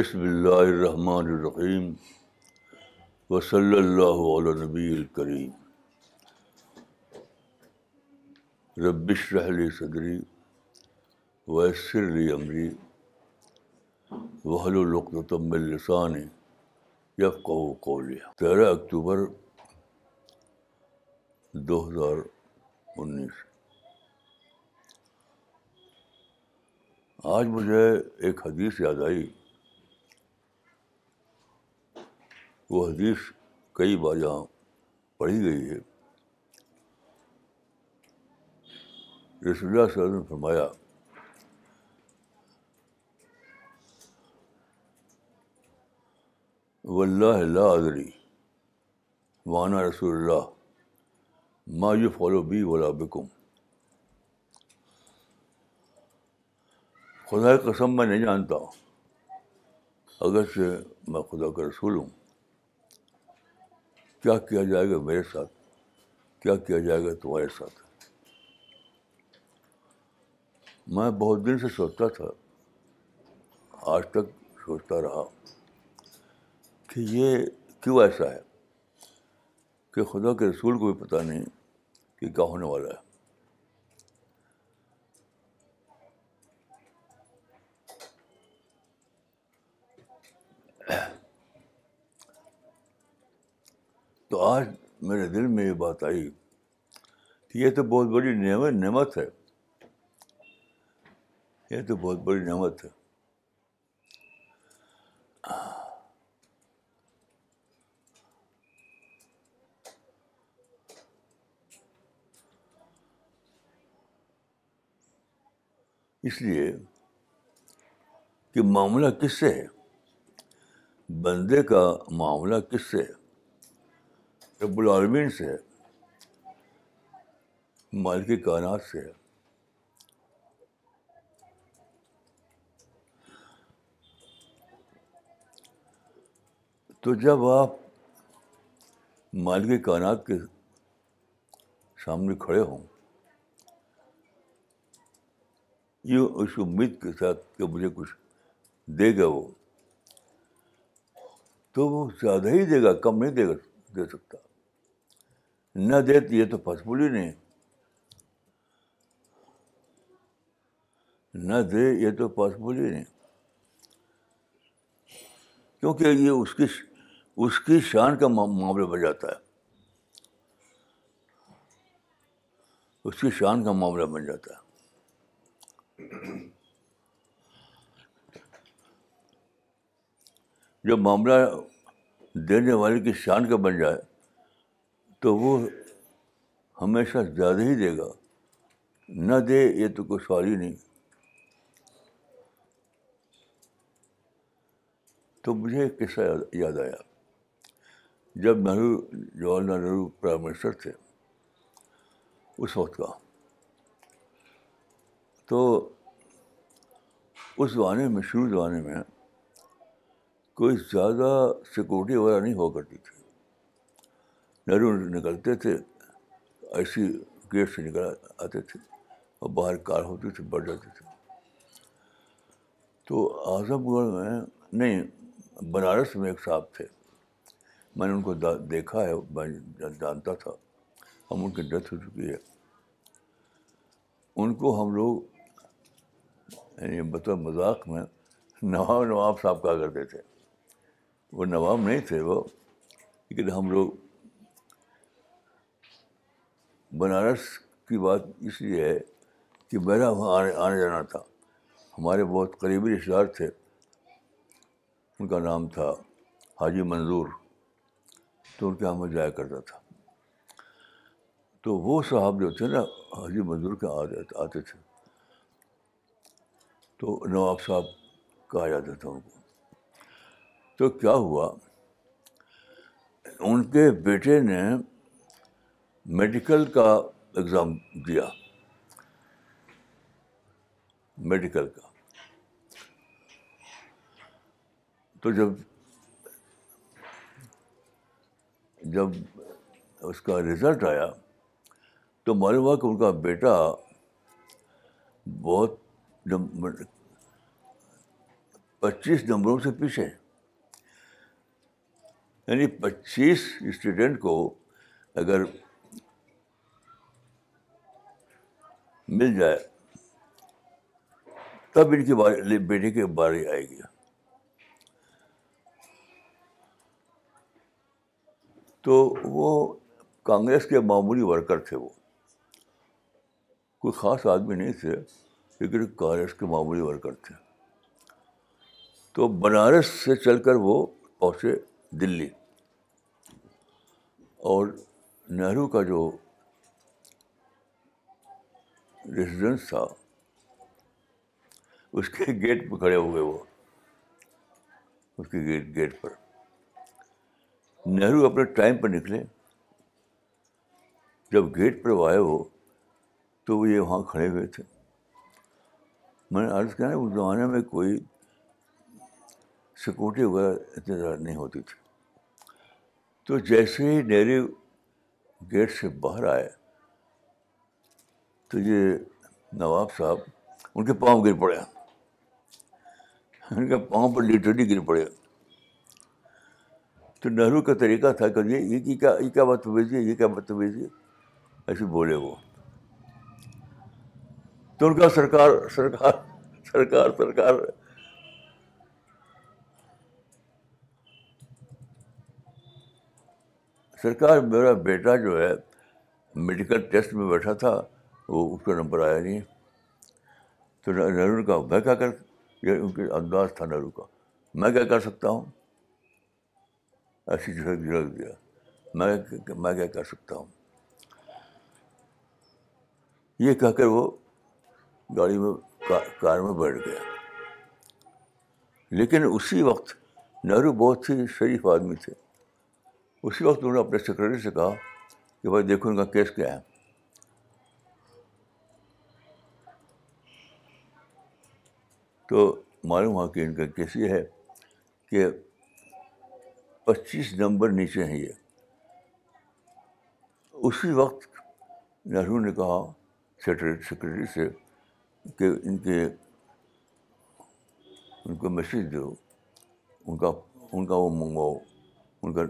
بسم اللہ الرحمن و صلی اللہ علیہ نبی الکریم ربش رحلی صدری ویسر عمری وحل القم السان قولی تیرہ اکتوبر دو ہزار انیس آج مجھے ایک حدیث یاد آئی وہ حدیث کئی بار یہاں پڑھی گئی ہے رسول اللہ اللہ صلی صرف نے فرمایا واللہ لا ادری وانا رسول اللہ ما یو فالو بی ولا بکم خدا قسم میں نہیں جانتا اگرچہ میں خدا کا رسول ہوں کیا کیا جائے گا میرے ساتھ کیا کیا جائے گا تمہارے ساتھ میں بہت دن سے سوچتا تھا آج تک سوچتا رہا کہ یہ کیوں ایسا ہے کہ خدا کے رسول کو بھی پتہ نہیں کہ کیا ہونے والا ہے تو آج میرے دل میں یہ بات آئی کہ یہ تو بہت بڑی نعمت نعمت ہے یہ تو بہت بڑی نعمت ہے اس لیے کہ معاملہ کس سے ہے بندے کا معاملہ کس سے ہے رب العالمین سے ہے مالک کائنات سے ہے تو جب آپ مالک کائنات کے سامنے کھڑے ہوں یہ اس امید کے ساتھ کہ مجھے کچھ دے گا وہ تو وہ زیادہ ہی دے گا کم نہیں دے سکتا نہ دے یہ تو پاسبول ہی نہیں نہ دے یہ تو پاسبل ہی نہیں کیونکہ یہ اس کی اس کی شان کا معاملہ بن جاتا ہے اس کی شان کا معاملہ بن جاتا ہے جب معاملہ دینے والے کی شان کا بن جائے تو وہ ہمیشہ زیادہ ہی دے گا نہ دے یہ تو کوئی سوال ہی نہیں تو مجھے ایک قصہ یاد آیا جب نہرو جواہر لال نہرو پرائم منسٹر تھے اس وقت کا تو اس زمانے میں شروع زمانے میں کوئی زیادہ سیکورٹی وغیرہ نہیں ہوا کرتی تھی نہرو نکلتے تھے ایسی گیٹ سے نکل آتے تھے اور باہر کار ہوتی تھی بڑھ جاتی تھی تو اعظم گڑھ میں نہیں بنارس میں ایک صاحب تھے میں نے ان کو دیکھا ہے میں جانتا تھا ہم ان کی ڈیتھ ہو چکی ہے ان کو ہم لوگ یعنی بطور مذاق میں نواب نواب صاحب کہا کرتے تھے وہ نواب نہیں تھے وہ لیکن ہم لوگ بنارس کی بات اس لیے ہے کہ میرا وہاں آنے جانا تھا ہمارے بہت قریبی رشتے دار تھے ان کا نام تھا حاجی منظور تو ان کے یہاں میں جایا کرتا تھا تو وہ صاحب جو تھے نا حاجی منظور کے آ جاتے آتے تھے تو نواب صاحب کہا جاتا تھا ان کو تو کیا ہوا ان کے بیٹے نے میڈیکل کا ایگزام دیا میڈیکل کا تو جب جب اس کا رزلٹ آیا تو معلوم ہوا کہ ان کا بیٹا بہت پچیس نمبروں سے پیچھے یعنی پچیس اسٹوڈینٹ کو اگر مل جائے تب ان کی بارے بیٹے کے بارے آئے گی تو وہ کانگریس کے معمولی ورکر تھے وہ کوئی خاص آدمی نہیں تھے لیکن کانگریس کے معمولی ورکر تھے تو بنارس سے چل کر وہ پہنچے دلی اور نہرو کا جو ریزیڈنس تھا اس کے گیٹ پہ کھڑے ہوئے وہ اس کے گیٹ گیٹ پر نہرو اپنے ٹائم پر نکلے جب گیٹ پر وہ آئے وہ تو وہ یہ وہاں کھڑے ہوئے تھے میں نے عرض کیا اس زمانے میں کوئی سیکورٹی وغیرہ زیادہ نہیں ہوتی تھی تو جیسے ہی نہرو گیٹ سے باہر آئے تو یہ نواب صاحب ان کے پاؤں گر پڑے ان کے پاؤں پر لٹرلی گر پڑے تو نہرو کا طریقہ تھا کہ یہ کیا یہ کیا بات بھیجیے یہ کیا بات ہے ایسے بولے وہ تو ان کا سرکار سرکار سرکار سرکار سرکار میرا بیٹا جو ہے میڈیکل ٹیسٹ میں بیٹھا تھا وہ اس کا نمبر آیا نہیں تو نہرو نے کہا میں کیا کر یہ ان کے انداز تھا نہرو کا میں کیا کر سکتا ہوں ایسی جھڑک جھڑک دیا میں کیا کر سکتا ہوں یہ کہہ کر وہ گاڑی میں کار میں بیٹھ گیا لیکن اسی وقت نہرو بہت ہی شریف آدمی تھے اسی وقت انہوں نے اپنے سیکرٹری سے کہا کہ بھائی دیکھو ان کا کیس کیا ہے تو معلوم ہوا کہ ان کا کیس یہ ہے کہ پچیس نمبر نیچے ہیں یہ اسی وقت نہرو نے کہا سیکرٹری سے کہ ان کے ان کو میسیج دو ان کا ان کا وہ منگواؤ ان کا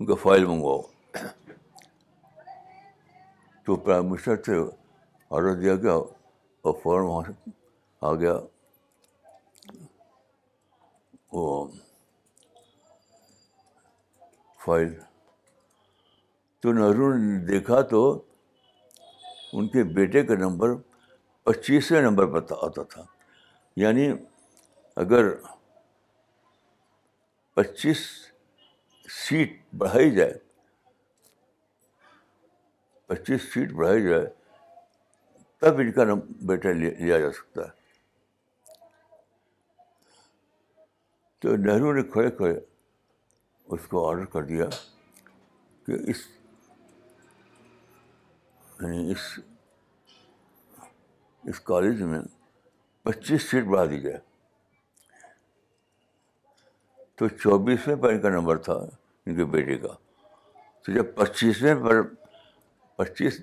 ان کا فائل منگواؤ تو پرائم منسٹر سے آڈر دیا گیا اور فوراً وہاں سے آ گیا وہ فائل تو نہرو نے دیکھا تو ان کے بیٹے کا نمبر پچیسویں نمبر پر آتا تھا یعنی اگر پچیس سیٹ بڑھائی جائے پچیس سیٹ بڑھائی جائے تب ان کا بیٹا لیا جا سکتا ہے تو نہرو نے کھڑے کھڑے اس کو آڈر کر دیا کہ اس یعنی اس اس کالج میں پچیس سیٹ بڑھا دی جائے تو چوبیسویں پر ان کا نمبر تھا ان کے بیٹے کا تو جب پچیسویں پر پچیس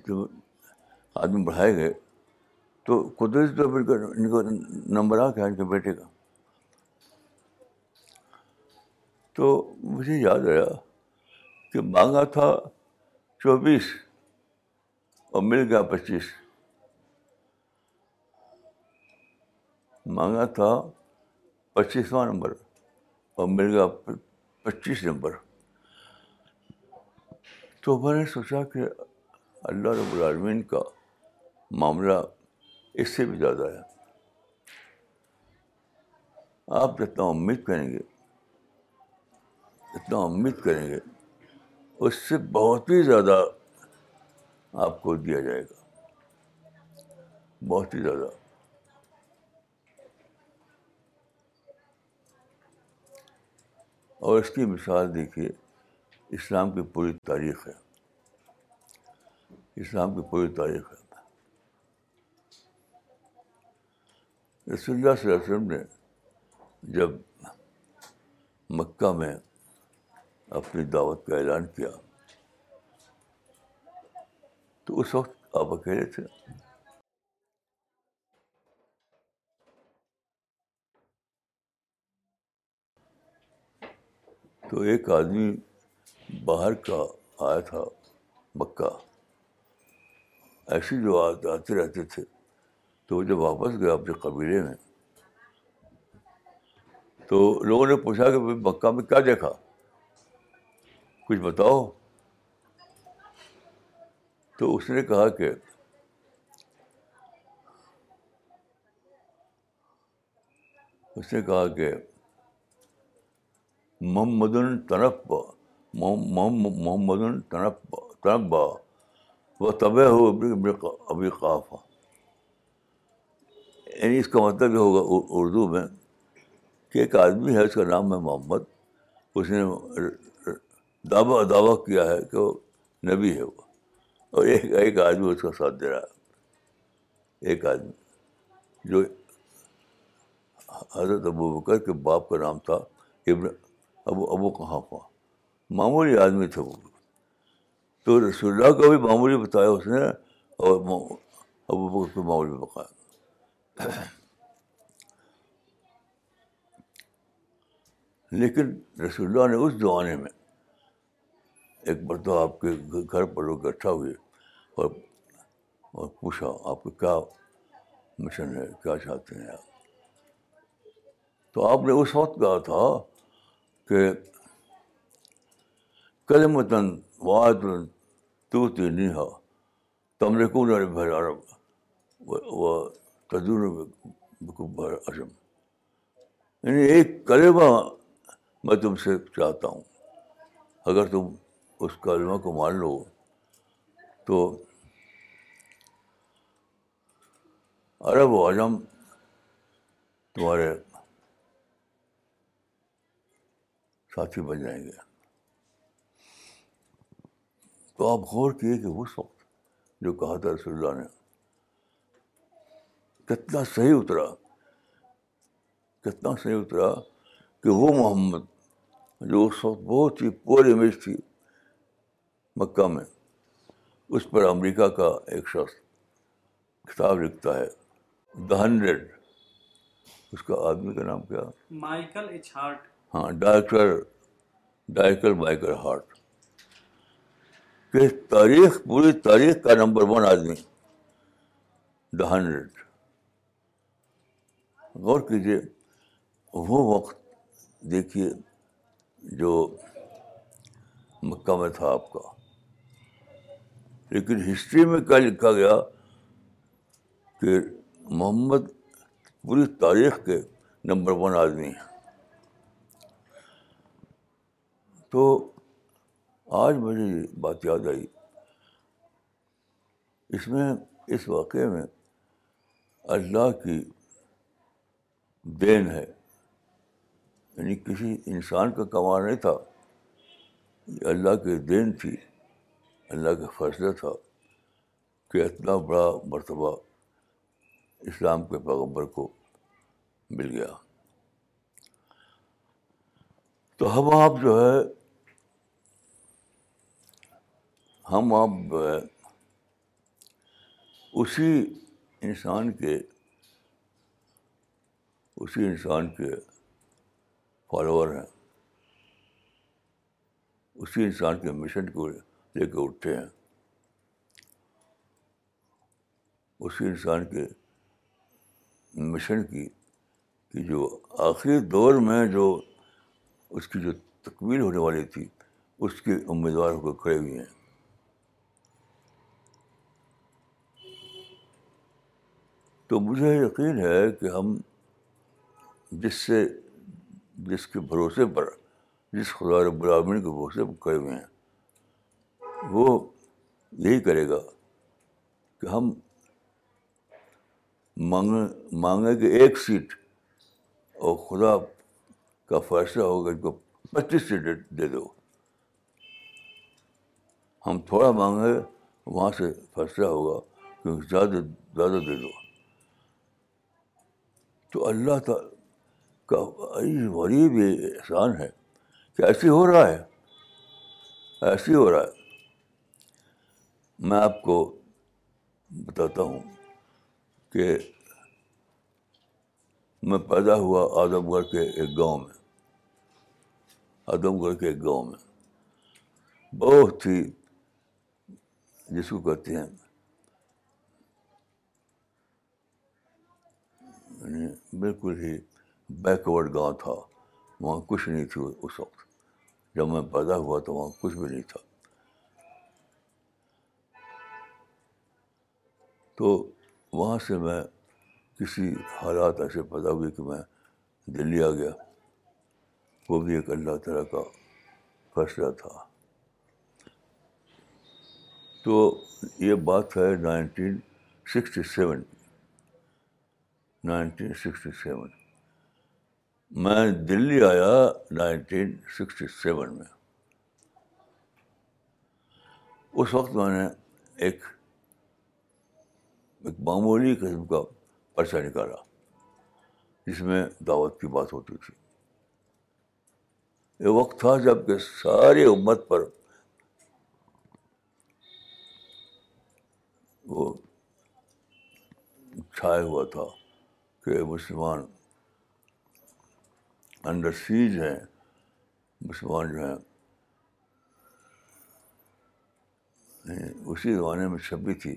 آدمی بڑھائے گئے تو قدرتی طور پر ان کا نمبر آ گیا ان کے بیٹے کا تو مجھے یاد آیا کہ مانگا تھا چوبیس اور مل گیا پچیس مانگا تھا پچیسواں نمبر اور مل گیا پچیس نمبر تو میں نے سوچا کہ اللہ رب العالمین کا معاملہ اس سے بھی زیادہ ہے آپ جتنا امید کریں گے اتنا امید کریں گے اس سے بہت ہی زیادہ آپ کو دیا جائے گا بہت ہی زیادہ اور اس کی مثال دیکھیے اسلام کی پوری تاریخ ہے اسلام کی پوری تاریخ ہے رسول اللہ اللہ صلی علیہ وسلم نے جب مکہ میں اپنی دعوت کا اعلان کیا تو اس وقت آپ اکیلے تھے تو ایک آدمی باہر کا آیا تھا مکہ ایسے جو آتے رہتے تھے تو وہ جب واپس گیا اپنے قبیلے میں تو لوگوں نے پوچھا کہ مکہ میں کیا دیکھا کچھ بتاؤ تو اس نے کہا کہ اس نے کہا کہ محمد ان با محمد الطن تنق با وہ طبع ہو ابھی یعنی اس کا مطلب یہ ہوگا اردو میں کہ ایک آدمی ہے اس کا نام ہے محمد اس نے دعویٰ دعویٰ کیا ہے کہ وہ نبی ہے وہ اور ایک ایک آدمی اس کا ساتھ دے رہا ہے ایک آدمی جو حضرت ابو بکر کے باپ کا نام تھا ابن ابو ابو کہاں ہوا معمولی آدمی تھے وہ تو رسول اللہ کو بھی معمولی بتایا اس نے اور ابو بکر کو معمولی بکایا لیکن رسول اللہ نے اس زمانے میں ایک مرتبہ آپ کے گھر پر لوگ اکٹھا ہوئے اور پوچھا آپ کا کیا مشن ہے کیا چاہتے ہیں آپ تو آپ نے اس وقت کہا تھا کہ کلمتن واحد تو نہیں تم نے ارے بھر عرب وہ تدور بھر عجم یعنی ایک کلمہ میں تم سے چاہتا ہوں اگر تم اس کلمہ کو مان لو تو عرب و عجم تمہارے ساتھی بن جائیں گے تو آپ غور کیے کہ اس وقت جو کہا تھا رسول اللہ نے کتنا صحیح اترا کتنا صحیح اترا کہ وہ محمد جو اس وقت بہت ہی پور امیج تھی مکہ میں اس پر امریکہ کا ایک شخص کتاب لکھتا ہے دا ہنڈریڈ اس کا آدمی کا نام کیا مائیکل ہارٹ ہاں ڈائریکٹر ڈائریکٹر مائیکل ہارٹ کہ تاریخ پوری تاریخ کا نمبر ون آدمی دا ہنڈریڈ غور کیجیے وہ وقت دیکھیے جو مکہ میں تھا آپ کا لیکن ہسٹری میں کیا لکھا گیا کہ محمد پوری تاریخ کے نمبر ون آدمی ہیں تو آج مجھے یہ بات یاد آئی اس میں اس واقعے میں اللہ کی دین ہے یعنی کسی انسان کا کمال نہیں تھا اللہ کی دین تھی اللہ کا فیصلہ تھا کہ اتنا بڑا مرتبہ اسلام کے پیغمبر کو مل گیا تو ہم آپ جو ہے ہم آپ اسی انسان کے اسی انسان کے فالوور ہیں اسی انسان کے مشن کو لے کے اٹھتے ہیں اسی انسان کے مشن کی کہ جو آخری دور میں جو اس کی جو تکمیل ہونے والی تھی اس امیدوار ہو کو کھڑے ہوئے ہیں تو مجھے یقین ہے کہ ہم جس سے جس کے بھروسے پر جس خدا رب العالمین کے بھروسے پر کھڑے ہوئے ہیں وہ یہی کرے گا کہ ہم مانگیں مانگیں گے ایک سیٹ اور خدا کا فیصلہ ہوگا ان کو پچیس سیٹ دے دو ہم تھوڑا مانگیں وہاں سے فیصلہ ہوگا کیونکہ زیادہ زیادہ دے دو تو اللہ تعالیٰ کا غریب احسان ہے کہ ایسے ہو رہا ہے ایسے ہو رہا ہے میں آپ کو بتاتا ہوں کہ میں پیدا ہوا اعظم گڑھ کے ایک گاؤں میں اعظم گڑھ کے ایک گاؤں میں بہت ہی جس کو کہتے ہیں یعنی بالکل ہی بیکورڈ گاؤں تھا وہاں کچھ نہیں تھی اس وقت جب میں پیدا ہوا تو وہاں کچھ بھی نہیں تھا تو وہاں سے میں کسی حالات ایسے پیدا ہوئے کہ میں دلی آ گیا وہ بھی ایک اللہ تعالیٰ کا فیصلہ تھا تو یہ بات ہے nineteen sixty seven nineteen sixty seven میں دلی آیا نائنٹین سکسٹی سیون میں اس وقت میں نے ایک ایک معمولی قسم کا پرچہ نکالا جس میں دعوت کی بات ہوتی تھی یہ وقت تھا جب کہ ساری امت پر وہ چھایا ہوا تھا کہ مسلمان انڈر سیز ہیں مسلمان جو ہیں اسی زمانے میں چھپی تھی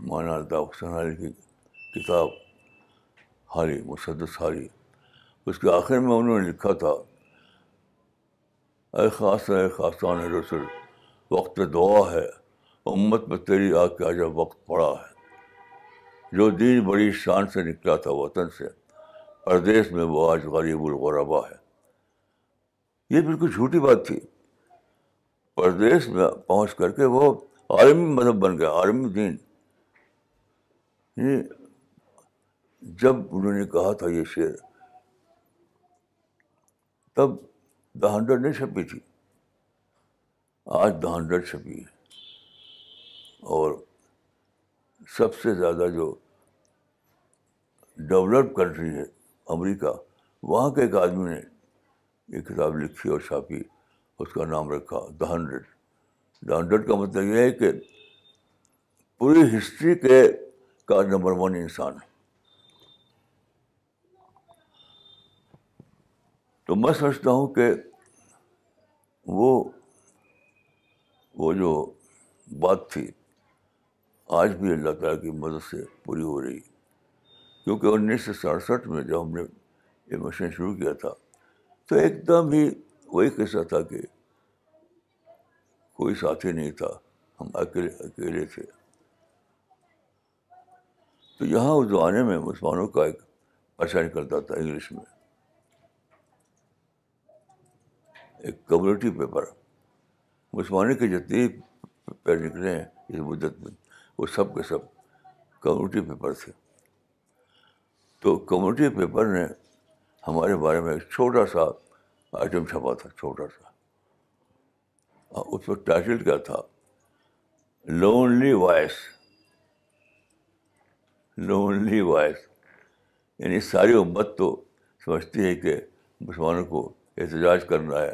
مانا الطاف حسین علی کی کتاب حالی مسدس حالی اس کے آخر میں انہوں نے لکھا تھا اے خاص اے خاصان رسول وقت دعا ہے امت میں تیری آ کے آ وقت پڑا ہے جو دین بڑی شان سے نکلا تھا وطن سے پردیس میں وہ آج غریب الغربا ہے یہ بالکل جھوٹی بات تھی پردیس میں پہنچ کر کے وہ عالمی مذہب بن گیا عالمی دین جب انہوں نے کہا تھا یہ شعر تب دا ہنڈریڈ نہیں چھپی تھی آج دا ہنڈریڈ چھپی ہے اور سب سے زیادہ جو ڈیولپ کنٹری ہے امریکہ وہاں کے ایک آدمی نے یہ کتاب لکھی اور چھاپی اس کا نام رکھا دا ہنڈریڈ دا ہنڈریڈ کا مطلب یہ ہے کہ پوری ہسٹری کے کا نمبر ون انسان تو میں سمجھتا ہوں کہ وہ وہ جو بات تھی آج بھی اللہ تعالیٰ کی مدد سے پوری ہو رہی کیونکہ انیس سو سڑسٹھ میں جب ہم نے یہ مشین شروع کیا تھا تو ایک دم ہی وہی قصہ تھا کہ کوئی ساتھی نہیں تھا ہم اکیلے اکیلے تھے تو یہاں اس زمانے میں مسلمانوں کا ایک اثر نکلتا تھا انگلش میں ایک کمیونٹی پیپر مسلمانوں کے جتنے پیپر نکلے ہیں اس مدت میں وہ سب کے سب کمیونٹی پیپر تھے تو کمیونٹی پیپر نے ہمارے بارے میں ایک چھوٹا سا آئٹم چھپا تھا چھوٹا سا اس میں ٹائٹل کیا تھا لونلی وائس لونلی وائس یعنی ساری امت تو سمجھتی ہے کہ مسلمانوں کو احتجاج کرنا ہے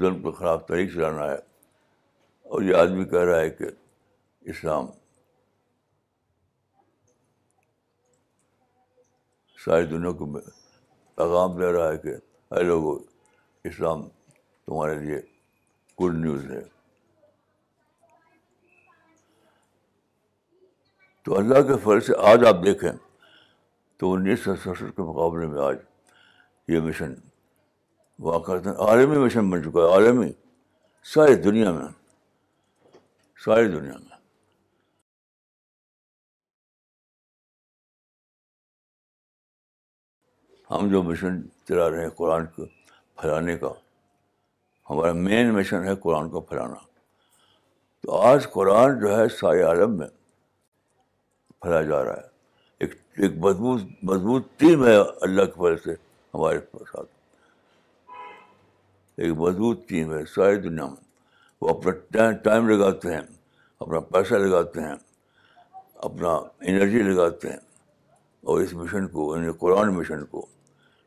ظلم کو خراب تحریک چلانا ہے اور یہ آدمی کہہ رہا ہے کہ اسلام ساری دنیا کو پیغام دے رہا ہے کہ ارے لوگوں اسلام تمہارے لیے گڈ نیوز ہے تو اللہ کے فرض آج آپ دیکھیں تو انیس سو سڑسٹھ کے مقابلے میں آج یہ مشن واقع عالمی مشن بن چکا ہے عالمی ساری دنیا میں ساری دنیا میں ہم جو مشن چلا رہے ہیں قرآن کو پھیلانے کا ہمارا مین مشن ہے قرآن کو پھیلانا تو آج قرآن جو ہے سارے عالم میں پھیلا جا رہا ہے ایک ایک مضبوط مضبوط ٹیم ہے اللہ کے پہلے سے ہمارے ساتھ ایک مضبوط ٹیم ہے ساری دنیا میں وہ اپنا ٹائم لگاتے ہیں اپنا پیسہ لگاتے ہیں اپنا انرجی لگاتے ہیں اور اس مشن کو یعنی قرآن مشن کو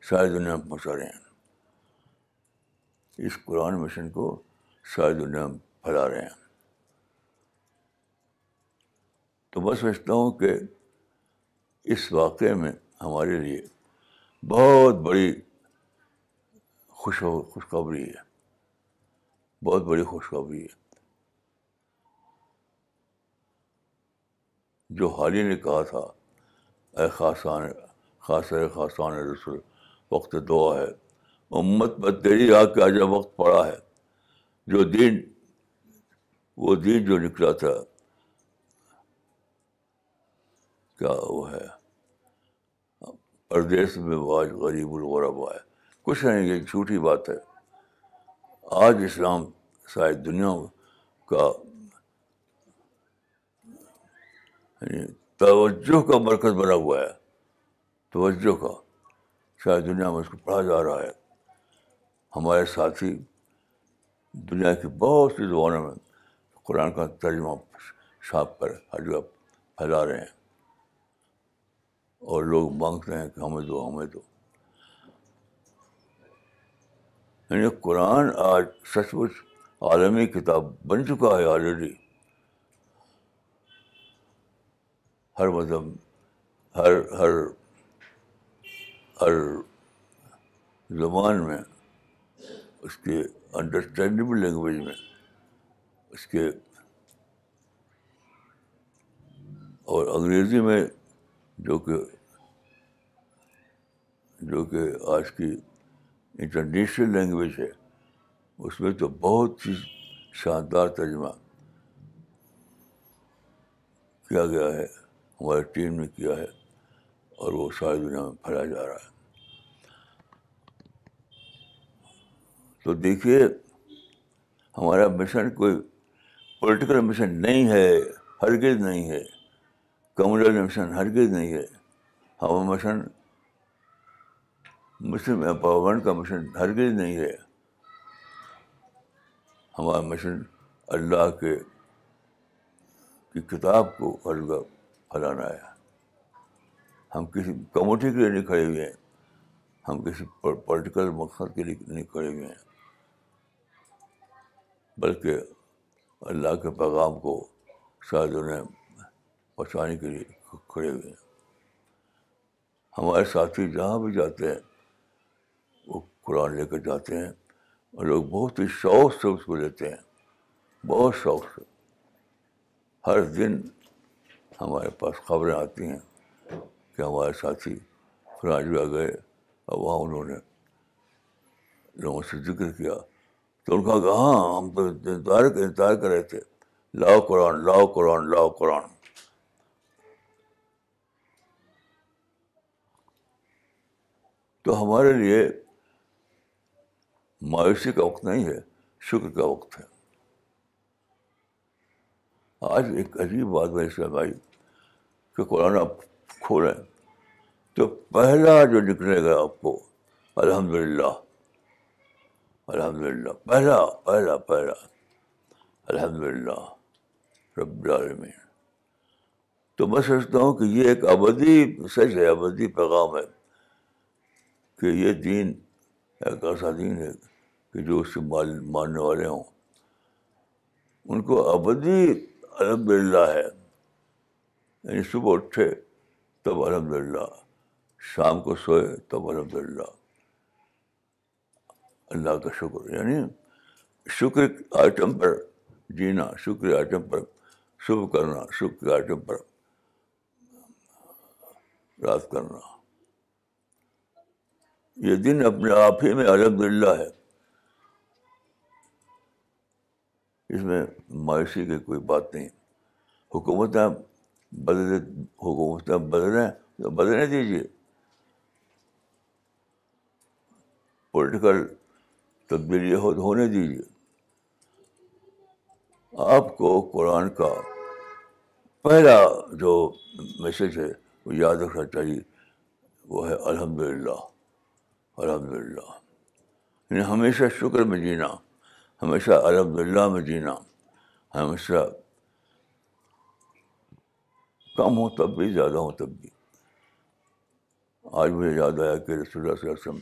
ساری دنیا میں پہنچا رہے ہیں اس قرآن مشن کو ساری دنیا میں پھیلا رہے ہیں تو میں سمجھتا ہوں کہ اس واقعے میں ہمارے لیے بہت بڑی خوش خوشخبری ہے بہت بڑی خوشخبری ہے جو حال ہی نے کہا تھا اے خاصان خاص خاصان رسول وقت دعا ہے امت تیری آ کے آج وقت پڑا ہے جو دین وہ دین جو نکلا تھا کیا وہ ہے پردیس میں وہ آج غریب الغرب ہے کچھ نہیں یہ جھوٹی بات ہے آج اسلام شاید دنیا کا یعنی توجہ کا مرکز بنا ہوا ہے توجہ کا شاید دنیا میں اس کو پڑھا جا رہا ہے ہمارے ساتھی دنیا کی بہت سی زبانوں میں قرآن کا ترجمہ چھاپ کر جگہ پھیلا رہے ہیں اور لوگ مانگتے ہیں کہ ہمیں دو ہمیں دو یعنی قرآن آج سچ مچ عالمی کتاب بن چکا ہے آلریڈی ہر مذہب ہر ہر ہر زبان میں اس کے انڈرسٹینڈیبل لینگویج میں اس کے اور انگریزی میں جو کہ جو کہ آج کی انٹرنیشنل لینگویج ہے اس میں تو بہت ہی شاندار ترجمہ کیا گیا ہے ہماری ٹیم نے کیا ہے اور وہ ساری دنیا میں پھیلا جا رہا ہے تو دیکھیے ہمارا مشن کوئی پولیٹیکل مشن نہیں ہے ہرگز نہیں ہے کمرل مشن ہرگز نہیں ہے ہوا مشن مسلم امپاورمنٹ کا مشن ہرگز نہیں ہے ہمارا مشن اللہ کے کی کتاب کو ہر جگہ پھیلانا ہے ہم کسی کموٹی کے لیے نہیں کھڑے ہوئے ہیں ہم کسی پولیٹیکل مقصد کے لیے نہیں کھڑے ہوئے ہیں بلکہ اللہ کے پیغام کو شاید انہیں پہنچانے کے لیے کھڑے ہوئے ہیں ہمارے ساتھی جہاں بھی جاتے ہیں وہ قرآن لے کر جاتے ہیں اور لوگ بہت ہی شوق سے اس کو لیتے ہیں بہت شوق سے ہر دن ہمارے پاس خبریں آتی ہیں کہ ہمارے ساتھی فلاں جگہ گئے اور وہاں انہوں نے لوگوں سے ذکر کیا تو ان کا کہا ہاں ہم تو انتظار کر رہے تھے لاؤ قرآن لاؤ قرآن لاؤ قرآن تو ہمارے لیے مایوسی کا وقت نہیں ہے شکر کا وقت ہے آج ایک عجیب بات میں اس ہم آئی کہ قرآن آپ کھولیں تو پہلا جو نکلے گا آپ کو الحمد للہ الحمد للہ پہلا پہلا پہلا الحمد للہ رب العالمین تو میں سمجھتا ہوں کہ یہ ایک ابدی سچ ہے ابدی پیغام ہے کہ یہ دین ایک ایسا دین ہے کہ جو اس سے ماننے والے ہوں ان کو ابدی الحمد للہ ہے یعنی صبح اٹھے تب الحمد للہ شام کو سوئے تب الحمد للہ اللہ کا شکر یعنی شکر آئٹم پر جینا شکر آئٹم پر شبھ کرنا شکر آئٹم پر رات کرنا یہ دن اپنے آپ ہی میں الحمد للہ ہے اس میں مایوسی کی کوئی بات نہیں حکومتیں بدل حکومتیں بدلیں تو بدلنے دیجیے پولیٹیکل تبدیلی ہو تو ہونے دیجیے آپ کو قرآن کا پہلا جو میسج ہے وہ یاد رکھنا چاہیے وہ ہے الحمد للہ الحمد للہ یعنی ہمیشہ شکر میں جینا ہمیشہ الحمد للہ میں جینا ہمیشہ کم ہو تب بھی زیادہ ہو تب بھی آج مجھے یاد آیا کہ رسول اللہ صلی اللہ علیہ وسلم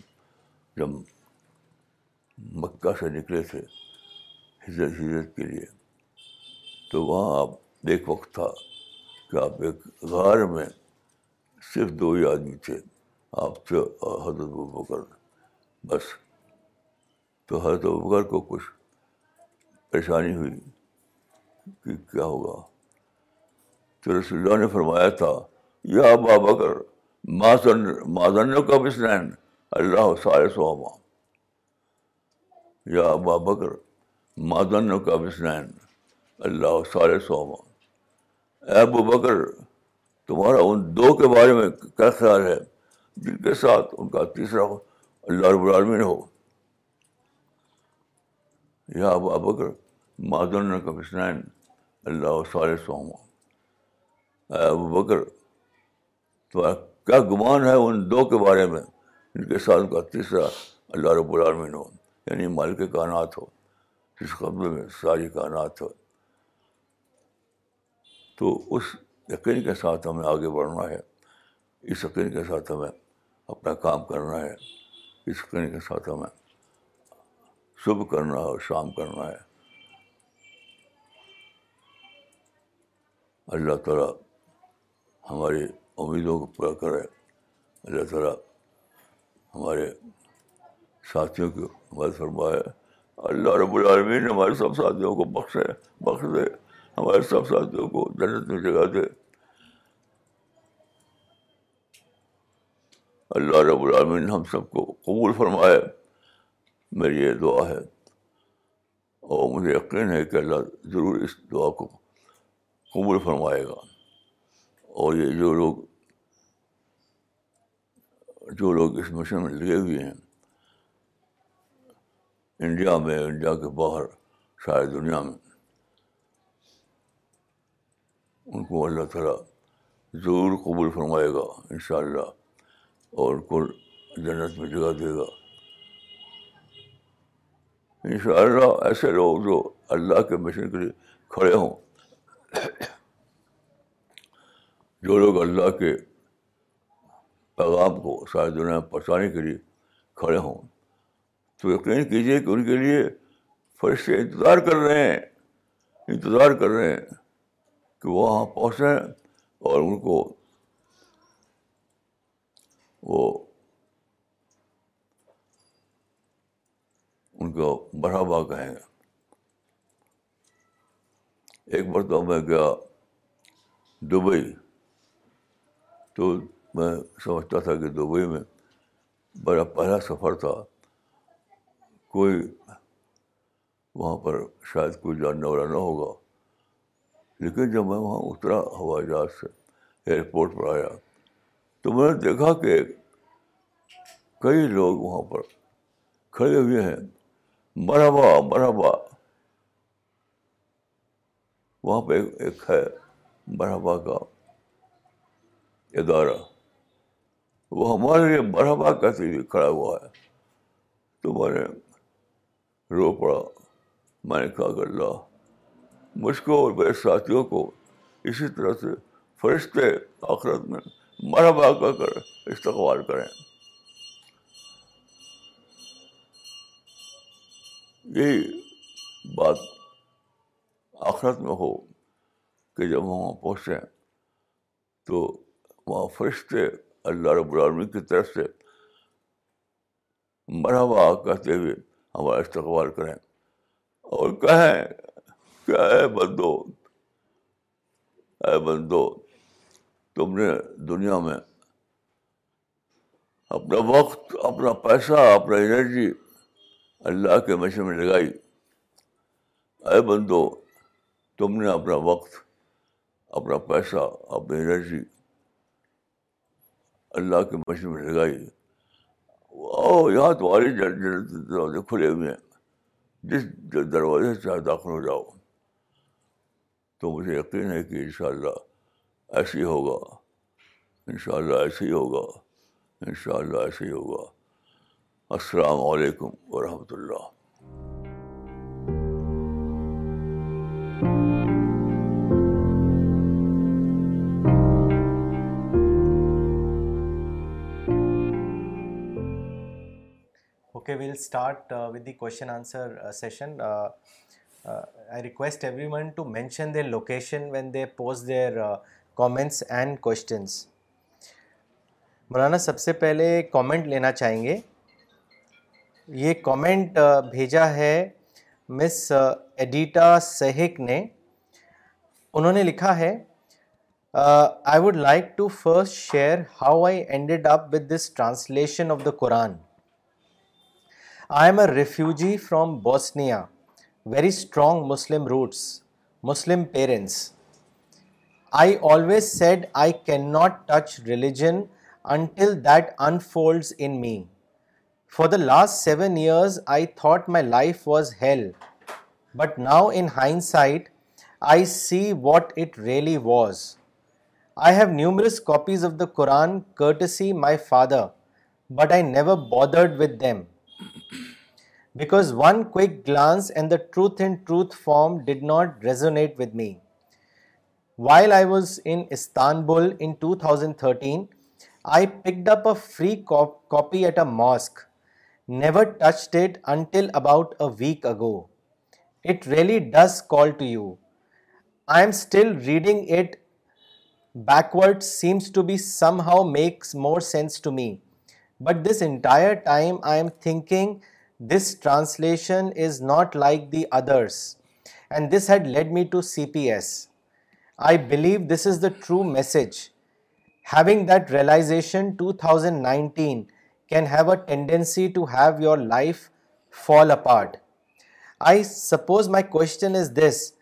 جب مکہ سے نکلے تھے ہجرت ہجرت کے لیے تو وہاں آپ ایک وقت تھا کہ آپ ایک غار میں صرف دو ہی آدمی تھے آپ سے حضرت بکر بس تو حضرت بکر کو کچھ پریشانی ہوئی کہ کیا ہوگا تو رسول اللہ نے فرمایا تھا یا بکر ماسن معذن کا بسنین اللہ سارے صحابہ یا ابا بکر معذن کا بسنین اللہ سارے صحابہ اے ابو بکر تمہارا ان دو کے بارے میں کیا خیال ہے دل کے ساتھ ان کا تیسرا اللہ رب العالمین ہو یا اب آبر معذرن کا مشن اللہ اے ابو بکر تو کیا گمان ہے ان دو کے بارے میں ان کے ساتھ ان کا تیسرا اللہ رب العالمین ہو یعنی مالک کائنات ہو جس قبضے میں ساری کائنات ہو تو اس یقین کے ساتھ ہمیں آگے بڑھنا ہے اس یقین کے ساتھ ہمیں اپنا کام کرنا ہے اس کرنے کے ساتھ ہمیں صبح کرنا ہے اور شام کرنا ہے اللہ تعالیٰ ہماری امیدوں کو پورا کرے اللہ تعالیٰ ہمارے ساتھیوں کی مدد فرمائے اللہ رب العالمین ہمارے سب ساتھیوں کو بخشے بخش دے ہمارے سب ساتھیوں کو جنت میں جگہ دے اللہ رب العالمین ہم سب کو قبول فرمائے میری یہ دعا ہے اور مجھے یقین ہے کہ اللہ ضرور اس دعا کو قبول فرمائے گا اور یہ جو لوگ جو لوگ اس مشن میں لگے ہوئے ہیں انڈیا میں انڈیا کے باہر ساری دنیا میں ان کو اللہ تعالیٰ ضرور قبول فرمائے گا ان شاء اللہ اور کل جنت میں جگہ دے گا ان شاء اللہ ایسے لوگ جو اللہ کے مشن کے لیے کھڑے ہوں جو لوگ اللہ کے پیغام کو ساری دنیا میں پہنچانے کے لیے کھڑے ہوں تو یقین کیجیے کہ ان کے لیے فرش سے انتظار کر رہے ہیں انتظار کر رہے ہیں کہ وہاں پہنچیں اور ان کو وہ ان کو بڑا کہیں گے ایک بار تو میں گیا دبئی تو میں سمجھتا تھا کہ دبئی میں بڑا پہلا سفر تھا کوئی وہاں پر شاید کوئی جاننے والا نہ ہوگا لیکن جب میں وہاں اترا ہوائی جہاز سے ایئرپورٹ پر آیا تو میں نے دیکھا کہ کئی لوگ وہاں پر کھڑے ہوئے ہیں مرحبا مرحبا وہاں پہ ایک ہے مرحبا کا ادارہ وہ ہمارے لیے مرحبا کہتے ہوئے کھڑا ہوا ہے تو میں نے رو پڑا میں نے کہا کہ اللہ مجھ کو اور میرے ساتھیوں کو اسی طرح سے فرشتے آخرت میں مرحبا کر استقبال کریں یہی بات آخرت میں ہو کہ جب ہم وہاں پہنچیں تو وہاں فرشتے اللہ رب العالمین کی طرف سے مرحبا کہتے ہوئے ہمارا استقبال کریں اور کہیں کہ اے بندو اے بندو تم نے دنیا میں اپنا وقت اپنا پیسہ اپنا انرجی اللہ کے مشے میں لگائی اے بندو تم نے اپنا وقت اپنا پیسہ اپنی انرجی اللہ کے میں لگائی او یہاں تمہاری دروازے کھلے ہوئے ہیں جس دروازے سے چاہے داخل ہو جاؤ تو مجھے یقین ہے کہ ان شاء اللہ ایسے ہی ہوگا ان شاء اللہ ایسے ہی ہوگا ان شاء اللہ ایسے ہی ہوگا السلام علیکم ورحمۃ اللہ okay we'll start with the question answer session I request everyone to mention their location when they post their comments and questions مولانا سب سے پہلے کامنٹ لینا چاہیں گے یہ کامنٹ بھیجا ہے مس ایڈیٹا سہک نے انہوں نے لکھا ہے I would like to first share how I ended up with this translation of the Quran I am a refugee from Bosnia very strong Muslim roots Muslim parents I always said I cannot touch religion until that unfolds in me. For the last 7 years, I thought my life was hell. But now in hindsight, I see what it really was. I have numerous copies of the Quran courtesy my father, but I never bothered with them. Because one quick glance and the truth in truth form did not resonate with me. While I was in Istanbul in 2013, I picked up a free copy at a mosque, never touched it until about a week ago. It really does call to you. I am still reading it backwards, seems to be somehow makes more sense to me. But this entire time I am thinking this translation is not like the others, and this had led me to CPS. I believe this is the true message. Having that realization 2019 can have a tendency to have your life fall apart. I suppose my question is this: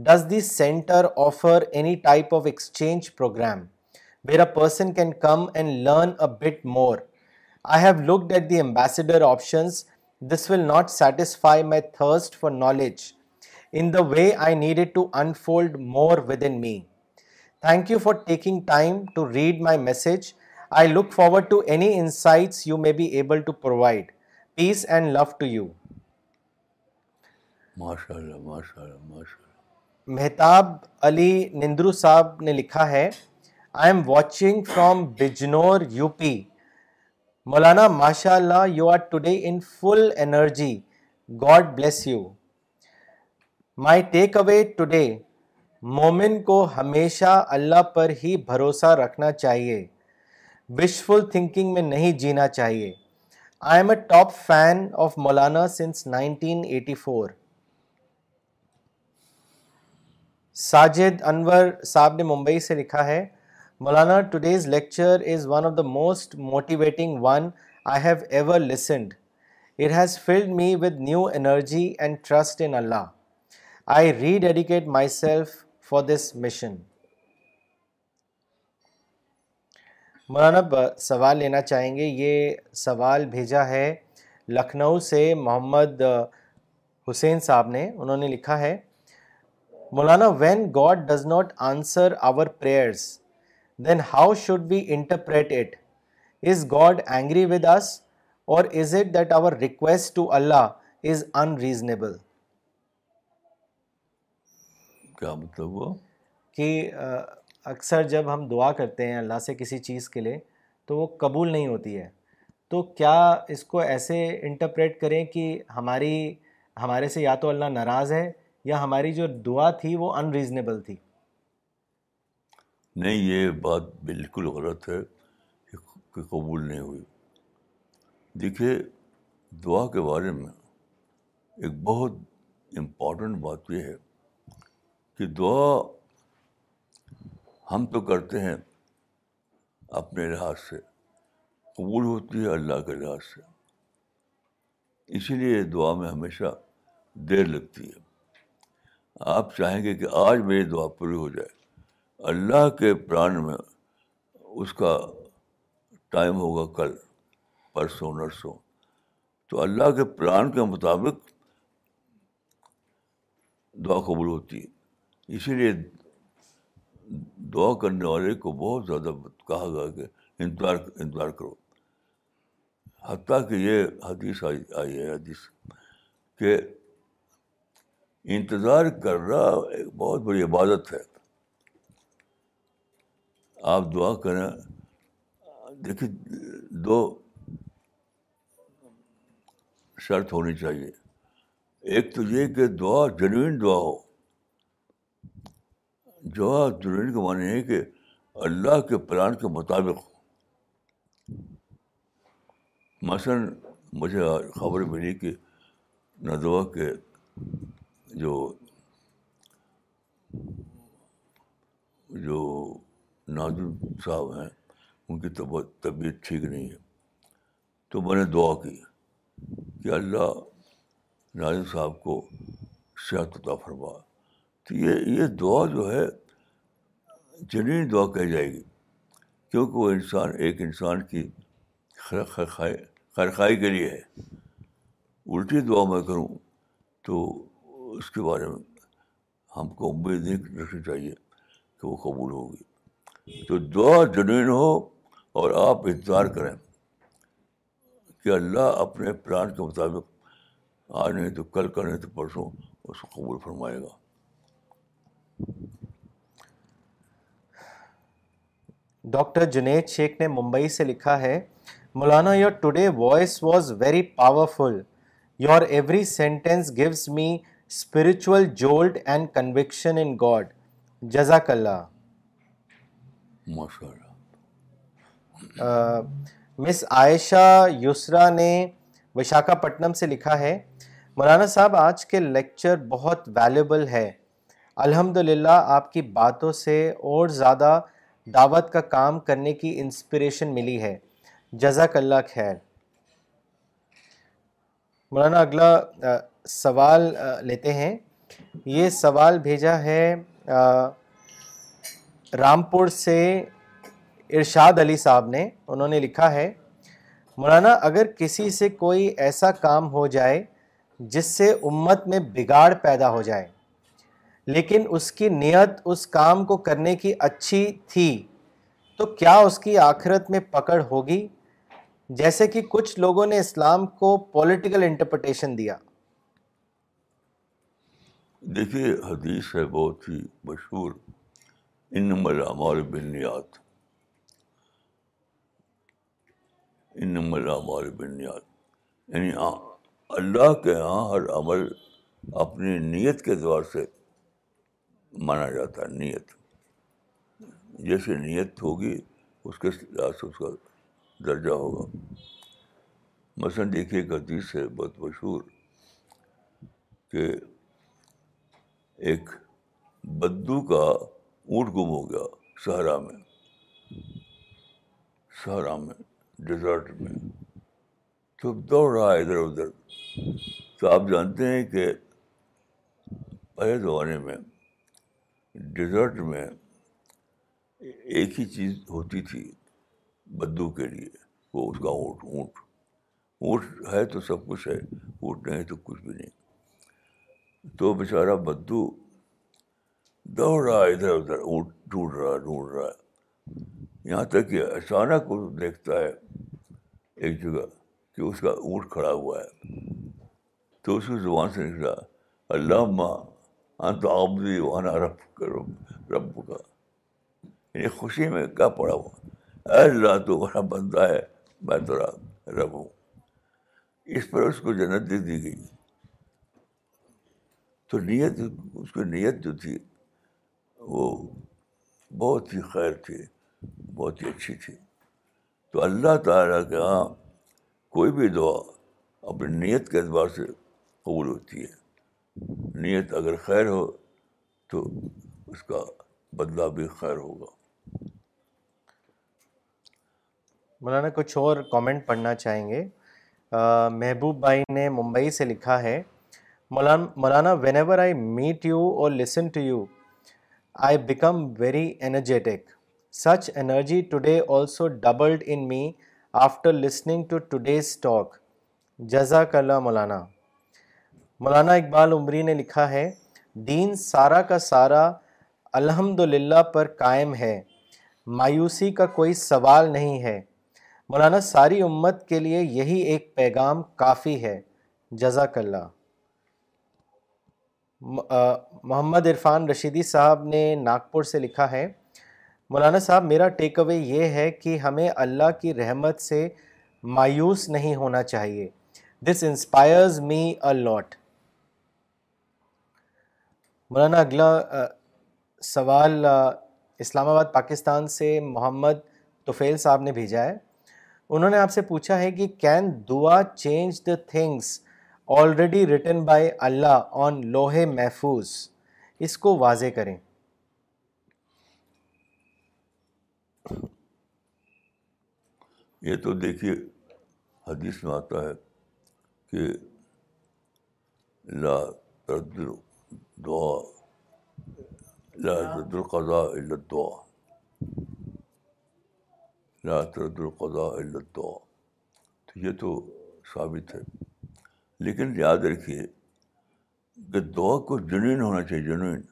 does the center offer any type of exchange program where a person can come and learn a bit more? I have looked at the ambassador options. This will not satisfy my thirst for knowledge. In the way I need to unfold more within me thank you for taking time to read my message I look forward to any insights you may be able to provide peace and love to you Mehtab Ali Nandru صاحب نے لکھا ہے I am watching from Bijnor U P مولانا ماشاء اللہ you are today in full energy God bless you may take away today مومن کو ہمیشہ اللہ پر ہی بھروسہ رکھنا چاہیے وشفل تھنکنگ میں نہیں جینا چاہیے I am a top fan of Maulana since nineteen eighty four Sajid Anwar صاحب نے ممبئی سے لکھا ہے مولانا today's lecture is one of the most motivating one I have ever listened it has filled me with new energy and trust in Allah I rededicate myself for this mission مولانا سوال لینا چاہیں گے یہ سوال بھیجا ہے لکھنؤ سے محمد حسین صاحب نے انہوں نے لکھا ہے مولانا when God does not answer our prayers then how should be interpret it is God angry with us or is it that our request to Allah is unreasonable کیا مطلب ہوا کہ اکثر جب ہم دعا کرتے ہیں اللہ سے کسی چیز کے لیے تو وہ قبول نہیں ہوتی ہے تو کیا اس کو ایسے انٹرپریٹ کریں کہ ہماری ہمارے سے یا تو اللہ ناراض ہے یا ہماری جو دعا تھی وہ انریزنیبل تھی نہیں یہ بات بالکل غلط ہے کہ قبول نہیں ہوئی دیکھیے دعا کے بارے میں ایک بہت امپورٹنٹ بات یہ ہے کہ دعا ہم تو کرتے ہیں اپنے لحاظ سے قبول ہوتی ہے اللہ کے لحاظ سے اسی لیے دعا میں ہمیشہ دیر لگتی ہے آپ چاہیں گے کہ آج میری دعا پوری ہو جائے اللہ کے پران میں اس کا ٹائم ہوگا کل پرسوں نرسوں تو اللہ کے پران کے مطابق دعا قبول ہوتی ہے اسی لیے دعا کرنے والے کو بہت زیادہ کہا گیا کہ انتظار انتظار کرو حتیٰ کہ یہ حدیث آئی ہے حدیث کہ انتظار کرنا ایک بہت بڑی عبادت ہے آپ دعا کریں دیکھیے دو شرط ہونی چاہیے ایک تو یہ کہ دعا جنوین دعا ہو جو عبدال کے معنی ہے کہ اللہ کے پلان کے مطابق مثلاً مجھے خبر ملی کہ ندوا کے جو جو نازم صاحب ہیں ان کی طبیعت ٹھیک نہیں ہے تو میں نے دعا کی کہ اللہ نازم صاحب کو عطا فرما تو یہ یہ دعا جو ہے جنین دعا کہی جائے گی کیونکہ وہ انسان ایک انسان کی خرخائی کے لیے ہے الٹی دعا میں کروں تو اس کے بارے میں ہم کو امید نہیں رکھنی چاہیے کہ وہ قبول ہوگی تو دعا جنین ہو اور آپ انتظار کریں کہ اللہ اپنے پلان کے مطابق آنے تو کل کریں تو پرسوں اس کو قبول فرمائے گا ڈاکٹر جنید شیخ نے ممبئی سے لکھا ہے مولانا your today voice was very powerful your every sentence gives me spiritual jolt and conviction in God جزاک اللہ مس عائشہ یوسرا نے وشاکھا پٹنم سے لکھا ہے مولانا صاحب آج کے لیکچر بہت ویلیبل ہے الحمد آپ کی باتوں سے اور زیادہ دعوت کا کام کرنے کی انسپریشن ملی ہے جزاک اللہ خیر مولانا اگلا سوال لیتے ہیں یہ سوال بھیجا ہے رامپور سے ارشاد علی صاحب نے انہوں نے لکھا ہے مولانا اگر کسی سے کوئی ایسا کام ہو جائے جس سے امت میں بگاڑ پیدا ہو جائے لیکن اس کی نیت اس کام کو کرنے کی اچھی تھی تو کیا اس کی آخرت میں پکڑ ہوگی جیسے کہ کچھ لوگوں نے اسلام کو پولیٹیکل انٹرپٹیشن دیا دیکھیے حدیث ہے بہت ہی مشہور انم انم یعنی ہاں، اللہ کے یہاں ہر عمل اپنی نیت کے اعتبار سے مانا جاتا ہے نیت جیسے نیت ہوگی اس کے لحاظ سے اس کا درجہ ہوگا مثلاً دیکھیے ایک حدیث ہے بہت مشہور کہ ایک بدو کا اونٹ گم ہو گیا صحرا میں صحرا میں ڈیزرٹ میں تو دوڑ رہا ہے ادھر ادھر تو آپ جانتے ہیں کہ پہلے زمانے میں ڈیزرٹ میں ایک ہی چیز ہوتی تھی بدو کے لیے وہ اس کا اونٹ اونٹ اونٹ ہے تو سب کچھ ہے اونٹ نہیں تو کچھ بھی نہیں تو بیچارا بدو دوڑ رہا ادھر ادھر اونٹ ڈھونڈ رہا ڈھونڈ رہا ہے یہاں تک کہ اچانک وہ دیکھتا ہے ایک جگہ کہ اس کا اونٹ کھڑا ہوا ہے تو اس کی زبان سے نکلا اللہ ماں انت ہاں، آبدی وانا رب رب کا یعنی خوشی میں کیا پڑا ہوا اے اللہ تو بڑا بندہ ہے میں تو رب ہوں اس پر اس کو جنت دے دی گئی تو نیت اس کی نیت جو تھی وہ بہت ہی خیر تھی بہت ہی اچھی تھی تو اللہ تعالیٰ کے ہاں کوئی بھی دعا اپنی نیت کے اعتبار سے قبول ہوتی ہے نیت اگر خیر ہو تو اس کا بدلہ بھی خیر ہوگا مولانا کچھ اور کامنٹ پڑھنا چاہیں گے محبوب بھائی نے ممبئی سے لکھا ہے مولانا whenever I meet you or listen to you I become very energetic such energy today also doubled in me after listening to today's talk جزاک اللہ مولانا مولانا اقبال عمری نے لکھا ہے دین سارا کا سارا الحمد پر قائم ہے مایوسی کا کوئی سوال نہیں ہے مولانا ساری امت کے لیے یہی ایک پیغام کافی ہے جزاک اللہ محمد عرفان رشیدی صاحب نے ناگپور سے لکھا ہے مولانا صاحب میرا ٹیک اوے یہ ہے کہ ہمیں اللہ کی رحمت سے مایوس نہیں ہونا چاہیے دس انسپائرز می لاٹ مولانا اگلا سوال اسلام آباد پاکستان سے محمد توفیل صاحب نے بھیجا ہے انہوں نے آپ سے پوچھا ہے کہ کین دعا change the things already written by Allah on لوہے محفوظ اس کو واضح کریں یہ تو دیکھیے حدیث میں آتا ہے کہ لا دعا لد القضاء الدعا دعا لد القضاء الا الدعا تو یہ تو ثابت ہے لیکن یاد رکھیے کہ دعا کو جنوئن ہونا چاہیے جنوین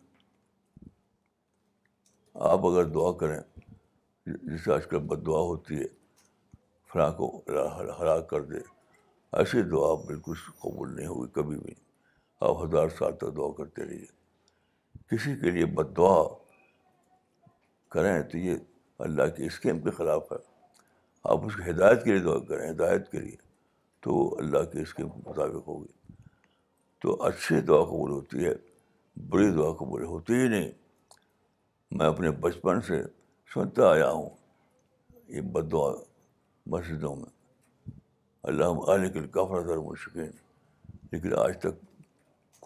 آپ اگر دعا کریں جیسے آج کل بد دعا ہوتی ہے فلاں کو ہرا کر دے ایسی دعا بالکل قبول نہیں ہوئی کبھی بھی آپ ہزار سال تک دعا کرتے رہیے کسی کے لیے بد دعا کریں تو یہ اللہ کی اسکیم کے خلاف ہے آپ اس کی ہدایت کے لیے دعا کریں ہدایت کے لیے تو اللہ کی اسکیم کے مطابق ہوگی تو اچھی دعا قبول ہوتی ہے بری دعا قبول ہوتی ہی نہیں میں اپنے بچپن سے سنتا آیا ہوں یہ بد دعا مسجدوں میں اللہ علیہ کے لیے کافر زر مشقیں لیکن آج تک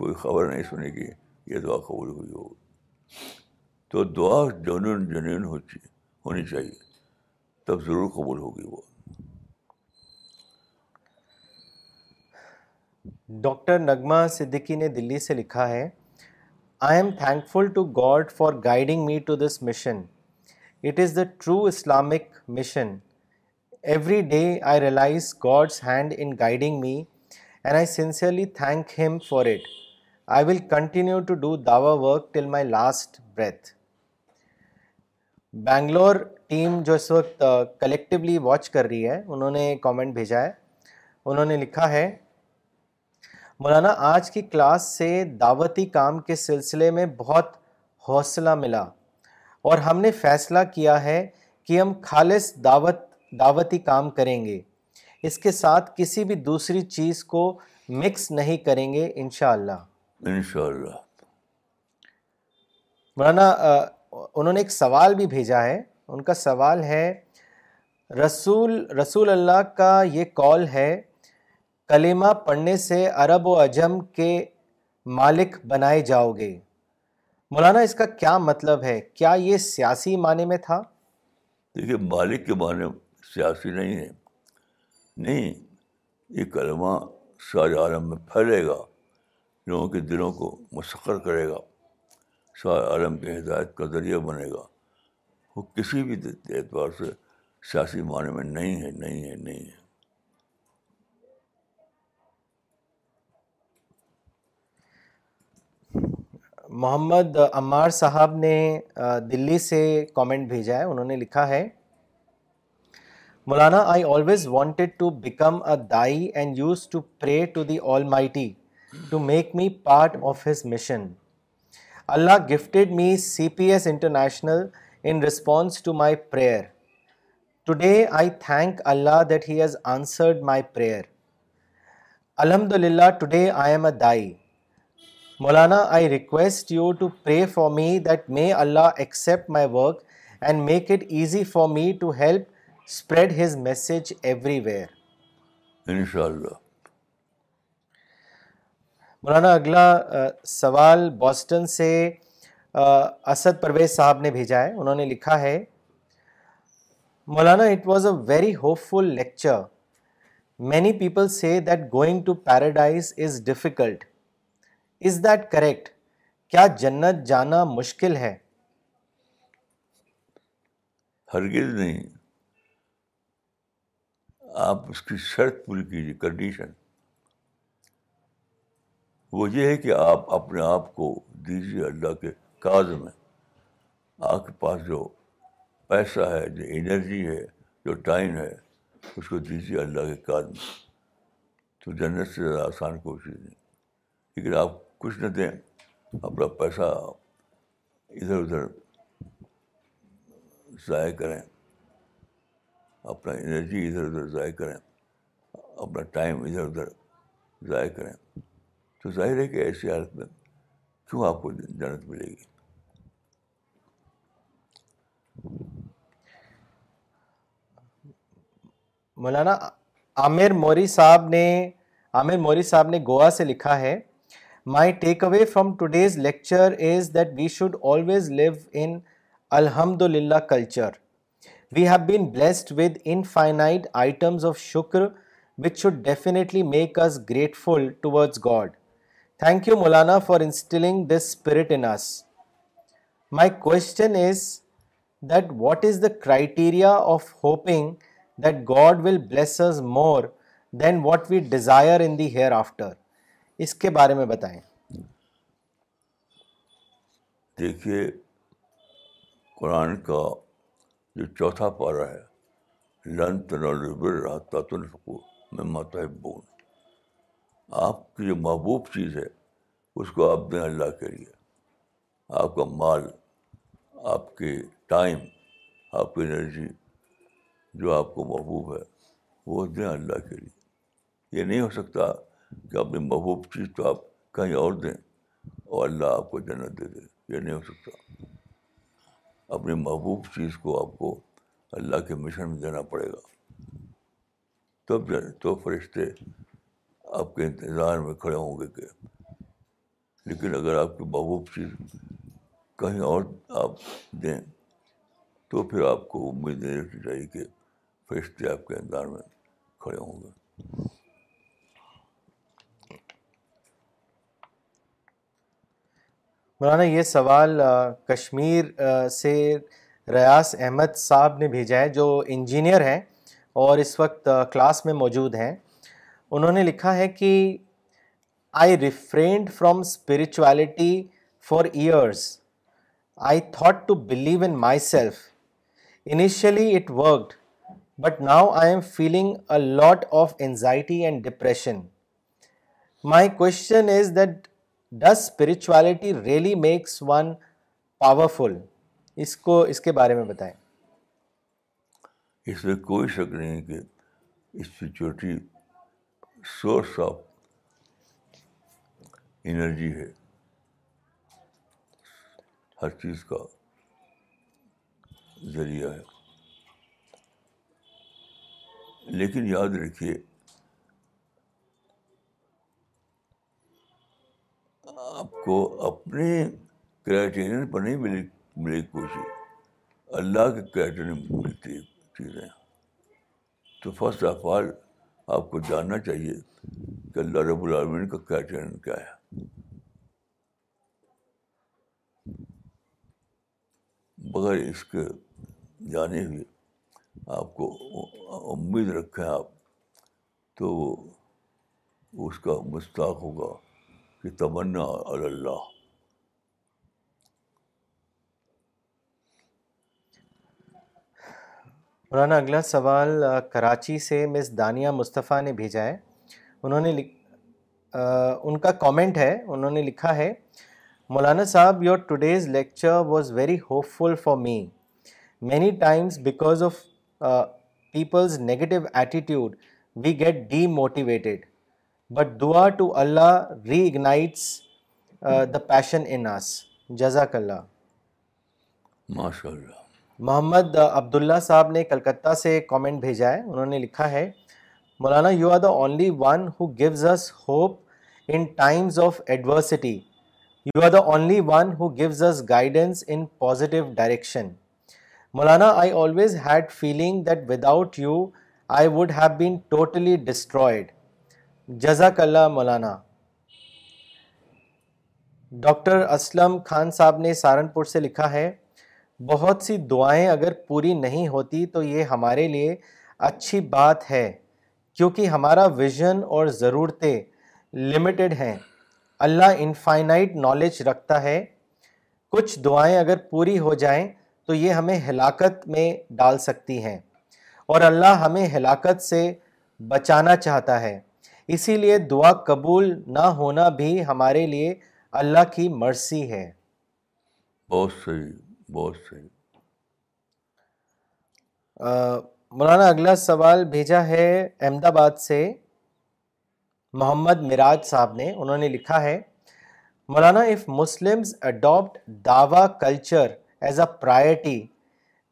کوئی خبر نہیں سنے گی یہ دعا قبول ہوئی ہو تو دعا جنون ہوتی ہونی چاہیے تب ضرور قبول ہوگی وہ ڈاکٹر نغمہ صدیقی نے دلی سے لکھا ہے I am thankful to God for guiding me to this mission it is the true Islamic mission every day I realise God's hand in guiding me and I sincerely thank him for it I will continue to do Dawa work till my last breath Bangalore team جو اس وقت collectively watch کر رہی ہے انہوں نے comment بھیجا ہے انہوں نے لکھا ہے مولانا آج کی کلاس سے دعوتی کام کے سلسلے میں بہت حوصلہ ملا اور ہم نے فیصلہ کیا ہے کہ ہم خالص دعوت دعوتی کام کریں گے اس کے ساتھ کسی بھی دوسری چیز کو مکس نہیں کریں گے انشاءاللہ ان شاء اللہ مولانا انہوں نے ایک سوال بھی بھیجا ہے ان کا سوال ہے رسول رسول اللہ کا یہ کال ہے کلیمہ پڑھنے سے عرب و عجم کے مالک بنائے جاؤ گے مولانا اس کا کیا مطلب ہے کیا یہ سیاسی معنی میں تھا دیکھیے مالک کے معنی سیاسی نہیں ہے نہیں یہ کلمہ عالم میں پھیلے گا لوگوں کے دلوں کو مسخر کرے گا سارے عالم کی ہدایت کا ذریعہ بنے گا وہ کسی بھی اعتبار سے سیاسی معنی میں نہیں ہے نہیں ہے نہیں ہے محمد عمار صاحب نے دلی سے کامنٹ بھیجا ہے انہوں نے لکھا ہے مولانا I always wanted to become a دائی and used to pray to the Almighty to make me part of his mission Allah gifted me C P S International in response to my prayer today I thank Allah that he has answered my prayer الحمد للہ today I am a دائی مولانا I request you to pray for me that may Allah accept my work and make it easy for me to help spread his message everywhere ان شاء اللہ مولانا اگلا سوال Boston سے اسد پرویز صاحب نے بھیجا ہے انہوں نے لکھا ہے مولانا it was a very hopeful lecture many people say that going to paradise is difficult is that correct کیا جنت جانا مشکل ہے ہرگز نہیں آپ اس کی شرط پوری کیجیے کنڈیشن وہ یہ ہے کہ آپ اپنے آپ کو دیجیے اللہ کے کاز میں آپ کے پاس جو پیسہ ہے جو انرجی ہے جو ٹائم ہے اس کو دیجیے اللہ کے کاز میں تو جنت سے زیادہ آسان کوشش نہیں لیکن آپ کچھ نہ دیں اپنا پیسہ ادھر ادھر ضائع کریں اپنا انرجی ادھر ادھر ضائع کریں اپنا ٹائم ادھر ادھر ضائع کریں تو ظاہر ہے کہ ایسی حالت میں کیوں آپ کو جنت ملے گی مولانا عامر موری صاحب نے عامر موری صاحب نے گوا سے لکھا ہے my take away from today's lecture is that we should always live in الحمد للہ culture we have been blessed with infinite items of شکر which should definitely make us grateful towards God thank you Maulana for instilling this spirit in us my question is that what is the criteria of hoping that God will wills more than what we desire in the hereafter اس کے بارے میں بتائیں دیکھیے قرآن کا جو چوتھا پارا ہے لن تن میں آپ کی جو محبوب چیز ہے اس کو آپ دیں اللہ کے لیے آپ کا مال آپ کے ٹائم آپ کی انرجی جو آپ کو محبوب ہے وہ دیں اللہ کے لیے یہ نہیں ہو سکتا کہ اپنی محبوب چیز تو آپ کہیں اور دیں اور اللہ آپ کو جنت دے دے یہ نہیں ہو سکتا اپنی محبوب چیز کو آپ کو اللہ کے مشن میں دینا پڑے گا تب جانے تو فرشتے آپ کے انتظار میں کھڑے ہوں گے کہ لیکن اگر آپ کے بابو چیز کہیں اور آپ دیں تو پھر آپ کو امید نہیں رکھنی چاہیے کہ فرشتے آپ کے انتظار میں کھڑے ہوں گے مولانا یہ سوال کشمیر سے ریاض احمد صاحب نے بھیجا ہے جو انجینئر ہیں اور اس وقت کلاس میں موجود ہیں انہوں نے لکھا ہے کہ I refrained from spirituality for years I thought to believe in myself initially it worked but now I am feeling a lot of anxiety and depression my question is that does spirituality really makes one powerful اس کو اس کے بارے میں بتائیں اس میں کوئی شک نہیں کہ کہ سورس آف انرجی ہے ہر چیز کا ذریعہ ہے لیکن یاد رکھیے آپ کو اپنے کرائٹیرین پر نہیں ملے ملے کوشش اللہ کے کرائٹیرین ملتی چیزیں تو فسٹ آف آل آپ کو جاننا چاہیے کہ اللہ رب العالمین کا کیا چینل کیا ہے بغیر اس کے جانے ہوئے آپ کو امید رکھیں آپ تو اس کا مستاق ہوگا کہ تمنا اللہ مولانا اگلا سوال کراچی سے مس دانیہ مصطفیٰ نے بھیجا ہے انہوں نے ان کا کامنٹ ہے انہوں نے لکھا ہے مولانا صاحب your today's lecture was very hopeful for me many times because of people's negative attitude we get demotivated but دعا to Allah reignites the passion in us جزاک اللہ ماشاء اللہ محمد عبداللہ صاحب نے کلکتہ سے کامنٹ بھیجا ہے انہوں نے لکھا ہے مولانا you are the only one who gives us hope in times of adversity you are the only one who gives us guidance in positive direction Maulana I always had feeling that without you I would have been totally destroyed جزاک اللہ مولانا doctor Aslam Khan صاحب نے سہارنپور سے لکھا ہے بہت سی دعائیں اگر پوری نہیں ہوتی تو یہ ہمارے لیے اچھی بات ہے کیونکہ ہمارا ویژن اور ضرورتیں لمیٹڈ ہیں اللہ انفائنائٹ نالج رکھتا ہے کچھ دعائیں اگر پوری ہو جائیں تو یہ ہمیں ہلاکت میں ڈال سکتی ہیں اور اللہ ہمیں ہلاکت سے بچانا چاہتا ہے اسی لیے دعا قبول نہ ہونا بھی ہمارے لیے اللہ کی مرسی ہے بہت صحیح بہت صحیح مولانا اگلا سوال بھیجا ہے احمد آباد سے محمد مراج صاحب نے انہوں نے لکھا ہے مولانا اف مسلمز اڈاپٹ دعوی culture as a priority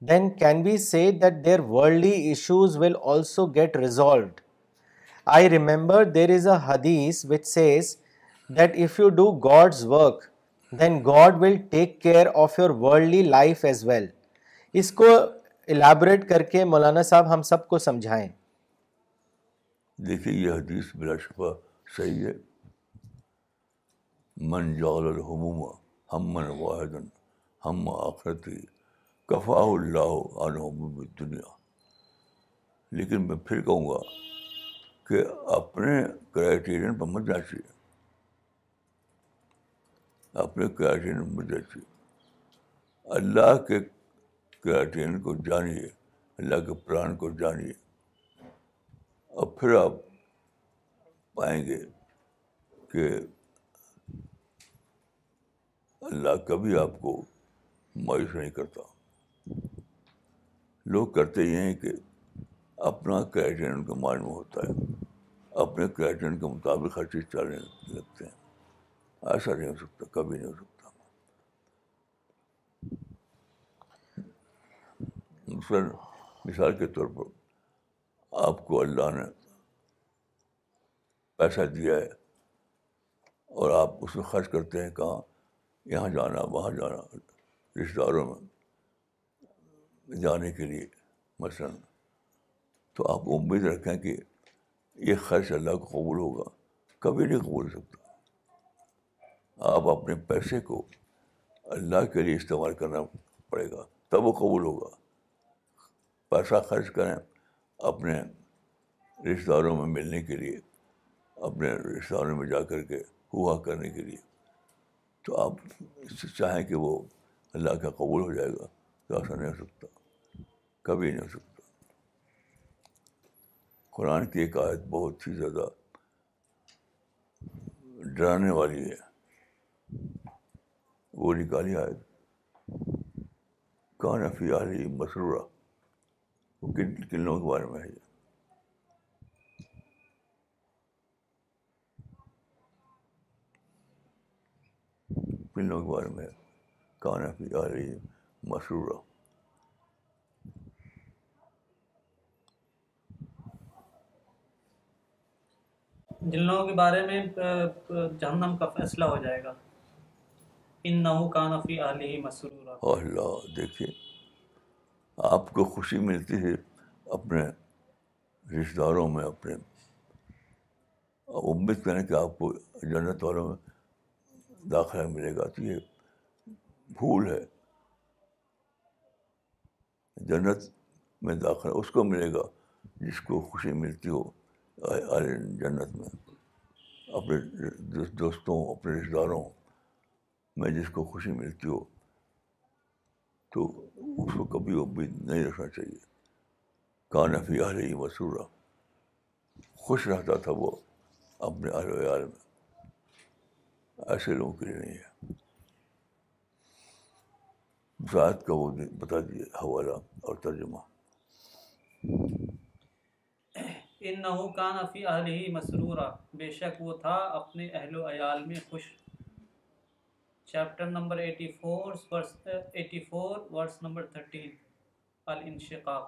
then can be see that their worldly issues will also get resolved I remember there is a حدیث which says that if you do God's work then God will take care of your worldly life as well اس کو elaborate کر کے مولانا صاحب ہم سب کو سمجھائیں دیکھیے یہ حدیث بلا شفا صحیح ہے من الحموم ہم ہم واحد آخرتی کفا اللہ دنیا لیکن میں پھر کہوں گا کہ اپنے کرائیٹیرین پر جانا چاہیے اپنے میں دیکھیے اللہ کے کرٹین کو جانیے اللہ کے پران کو جانیے اور پھر آپ پائیں گے کہ اللہ کبھی آپ کو مایوس نہیں کرتا لوگ کرتے یہ ہیں کہ اپنا کرٹین ان کو معلوم ہوتا ہے اپنے کراٹین کے مطابق ہر چیز چلنے لگتے ہیں ایسا نہیں ہو سکتا کبھی نہیں ہو سکتا مثلاً مثال کے طور پر آپ کو اللہ نے پیسہ دیا ہے اور آپ اس میں خرچ کرتے ہیں کہاں یہاں جانا وہاں جانا رشتہ داروں میں جانے کے لیے مثلاً تو آپ امید رکھیں کہ یہ خرچ اللہ کو قبول ہوگا کبھی نہیں قبول سکتا آپ اپنے پیسے کو اللہ کے لیے استعمال کرنا پڑے گا تب وہ قبول ہوگا پیسہ خرچ کریں اپنے رشتہ داروں میں ملنے کے لیے اپنے رشتہ داروں میں جا کر کے ہوا کرنے کے لیے تو آپ چاہیں کہ وہ اللہ کا قبول ہو جائے گا تو ایسا نہیں ہو سکتا کبھی نہیں ہو سکتا قرآن کی ایک آیت بہت ہی زیادہ ڈرانے والی ہے وہ نکالی آئے کان فی علی مسرورہ وہ کن کن لوگوں کے بارے میں ہے کن لوگوں کے بارے میں کان فی علی مسرورہ جن لوگوں کے بارے میں جہنم کا فیصلہ ہو جائے گا اللہ دیکھیے آپ کو خوشی ملتی ہے اپنے رشتہ داروں میں اپنے امید کریں کہ آپ کو جنت والوں میں داخلہ ملے گا تو یہ بھول ہے جنت میں داخلہ اس کو ملے گا جس کو خوشی ملتی ہو جنت میں اپنے دوستوں اپنے رشتہ داروں میں جس کو خوشی ملتی ہو تو اس کو کبھی امید نہیں رکھنا چاہیے کان افی مسرورہ خوش رہتا تھا وہ اپنے اہل ویال میں ایسے لوگوں کے لیے نہیں ہے زائد کا وہ بتا دیجیے حوالہ اور ترجمہ کان مسرورہ بے شک وہ تھا اپنے اہل و عیال میں خوش chapter number number verse verse الانشقاق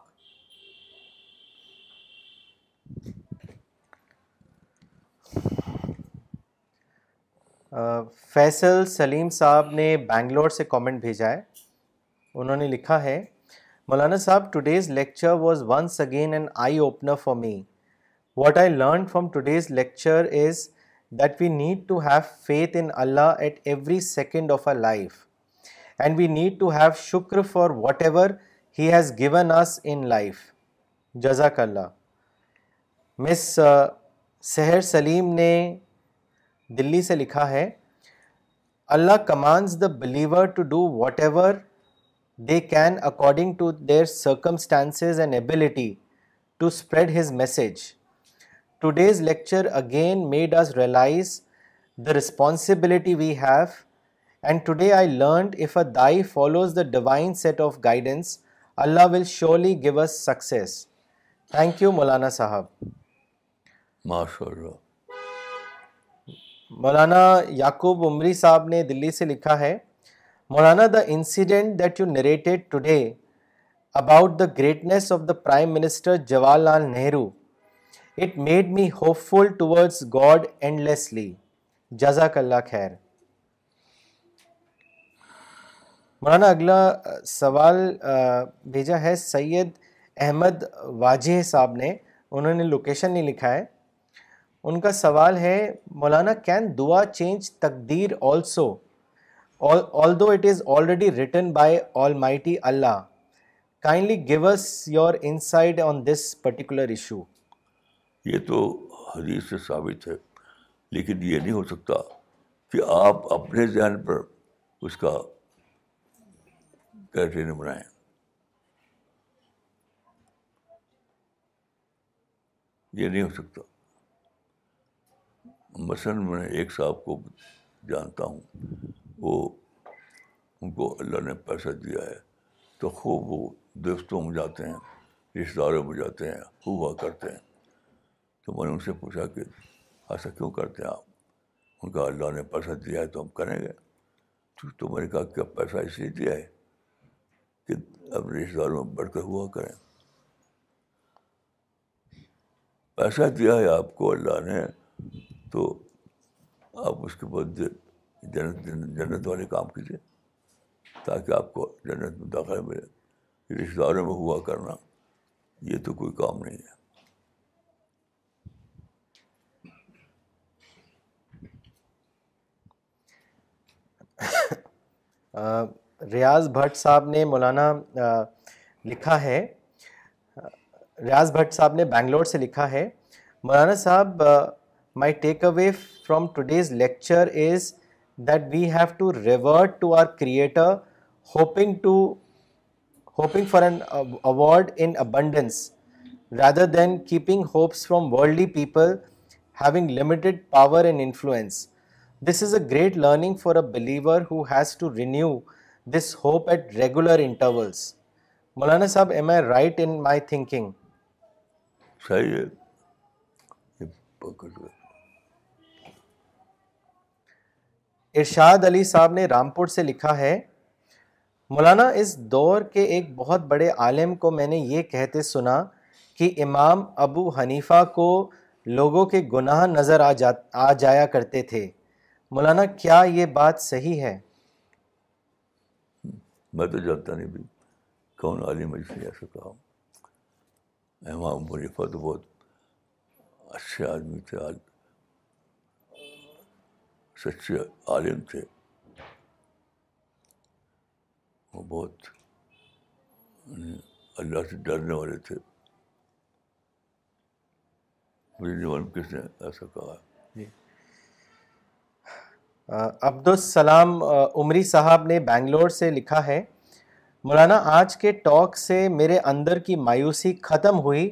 Faisal Saleem صاحب نے بینگلور سے کامنٹ بھیجا ہے انہوں نے لکھا ہے مولانا صاحب today's lecture was once again an eye opener for me what I learn from today's lecture is that we need to have faith in Allah at every second of a life and we need to have شکر for whatever has given us in life جزاک اللہ مس سحر سلیم نے دلی سے لکھا ہے اللہ commands the believer to do whatever they can according to their circumstances and ability to spread his message today's lecture again made us realise the responsibility we have and today I learned if a دائی follows the divine set of guidance Allah will surely give us success thank you مولانا صاحب ماشاء اللہ مولانا یعقوب عمری صاحب نے دلی سے لکھا ہے مولانا the incident that you narrated today about the greatness of the prime minister Jawahar Lal Nehru it made me hopeful towards God and lastly جزاک اللہ خیر مولانا اگلا سوال بھیجا ہے سید احمد واجح صاحب نے انہوں نے لوکیشن نہیں لکھا ہے ان کا سوال ہے مولانا کین دعا چینج تقدیر also although it is already written by almighty Allah kindly give us your insight on this particular issue یہ تو حدیث سے ثابت ہے لیکن یہ نہیں ہو سکتا کہ آپ اپنے ذہن پر اس کا کیٹرین بنائیں یہ نہیں ہو سکتا مثلاً میں ایک صاحب کو جانتا ہوں وہ ان کو اللہ نے پیسہ دیا ہے تو خوب وہ دوستوں میں جاتے ہیں رشتہ داروں میں جاتے ہیں ہوا کرتے ہیں تو میں نے ان سے پوچھا کہ ایسا کیوں کرتے ہیں آپ ان کا اللہ نے پیسہ دیا ہے تو ہم کریں گے تو میں نے کہا کہ پیسہ اس لیے دیا ہے کہ اب رشتے داروں میں بڑھ کر ہوا کریں پیسہ دیا ہے آپ کو اللہ نے تو آپ اس کے بعد جنت جنت والے کام کیجیے تاکہ آپ کو جنت میں داخلہ ملے رشتے داروں میں ہوا کرنا یہ تو کوئی کام نہیں ہے ریاض بھٹ صاحب نے مولانا لکھا ہے ریاض بھٹ صاحب نے بنگلور سے لکھا ہے مولانا صاحب my take away from today's lecture is that we have to revert to our creator hoping to hoping for an award in abundance rather than keeping hopes from worldly people having limited power and influence this is a great learning for a believer who has to renew this hope at regular intervals مولانا صاحب am I right in my thinking Irshad Ali صاحب نے رامپور سے لکھا ہے مولانا اس دور کے ایک بہت بڑے عالم کو میں نے یہ کہتے سنا کہ امام ابو حنیفہ کو لوگوں کے گناہ نظر آ آ جایا کرتے تھے مولانا کیا یہ بات صحیح ہے میں تو جانتا نہیں بھی کون عالم علی ایسا کہا احمد منیفا تو بہت اچھے آدمی تھے سچے عالم تھے وہ بہت یعنی اللہ سے ڈرنے والے تھے مجھے کس نے ایسا کہا ہے عبدالسلام عمری صاحب نے بنگلور سے لکھا ہے مولانا آج کے ٹاک سے میرے اندر کی مایوسی ختم ہوئی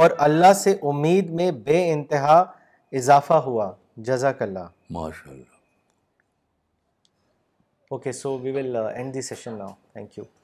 اور اللہ سے امید میں بے انتہا اضافہ ہوا جزاک اللہ ماشاء اللہ okay so we will end session now thank you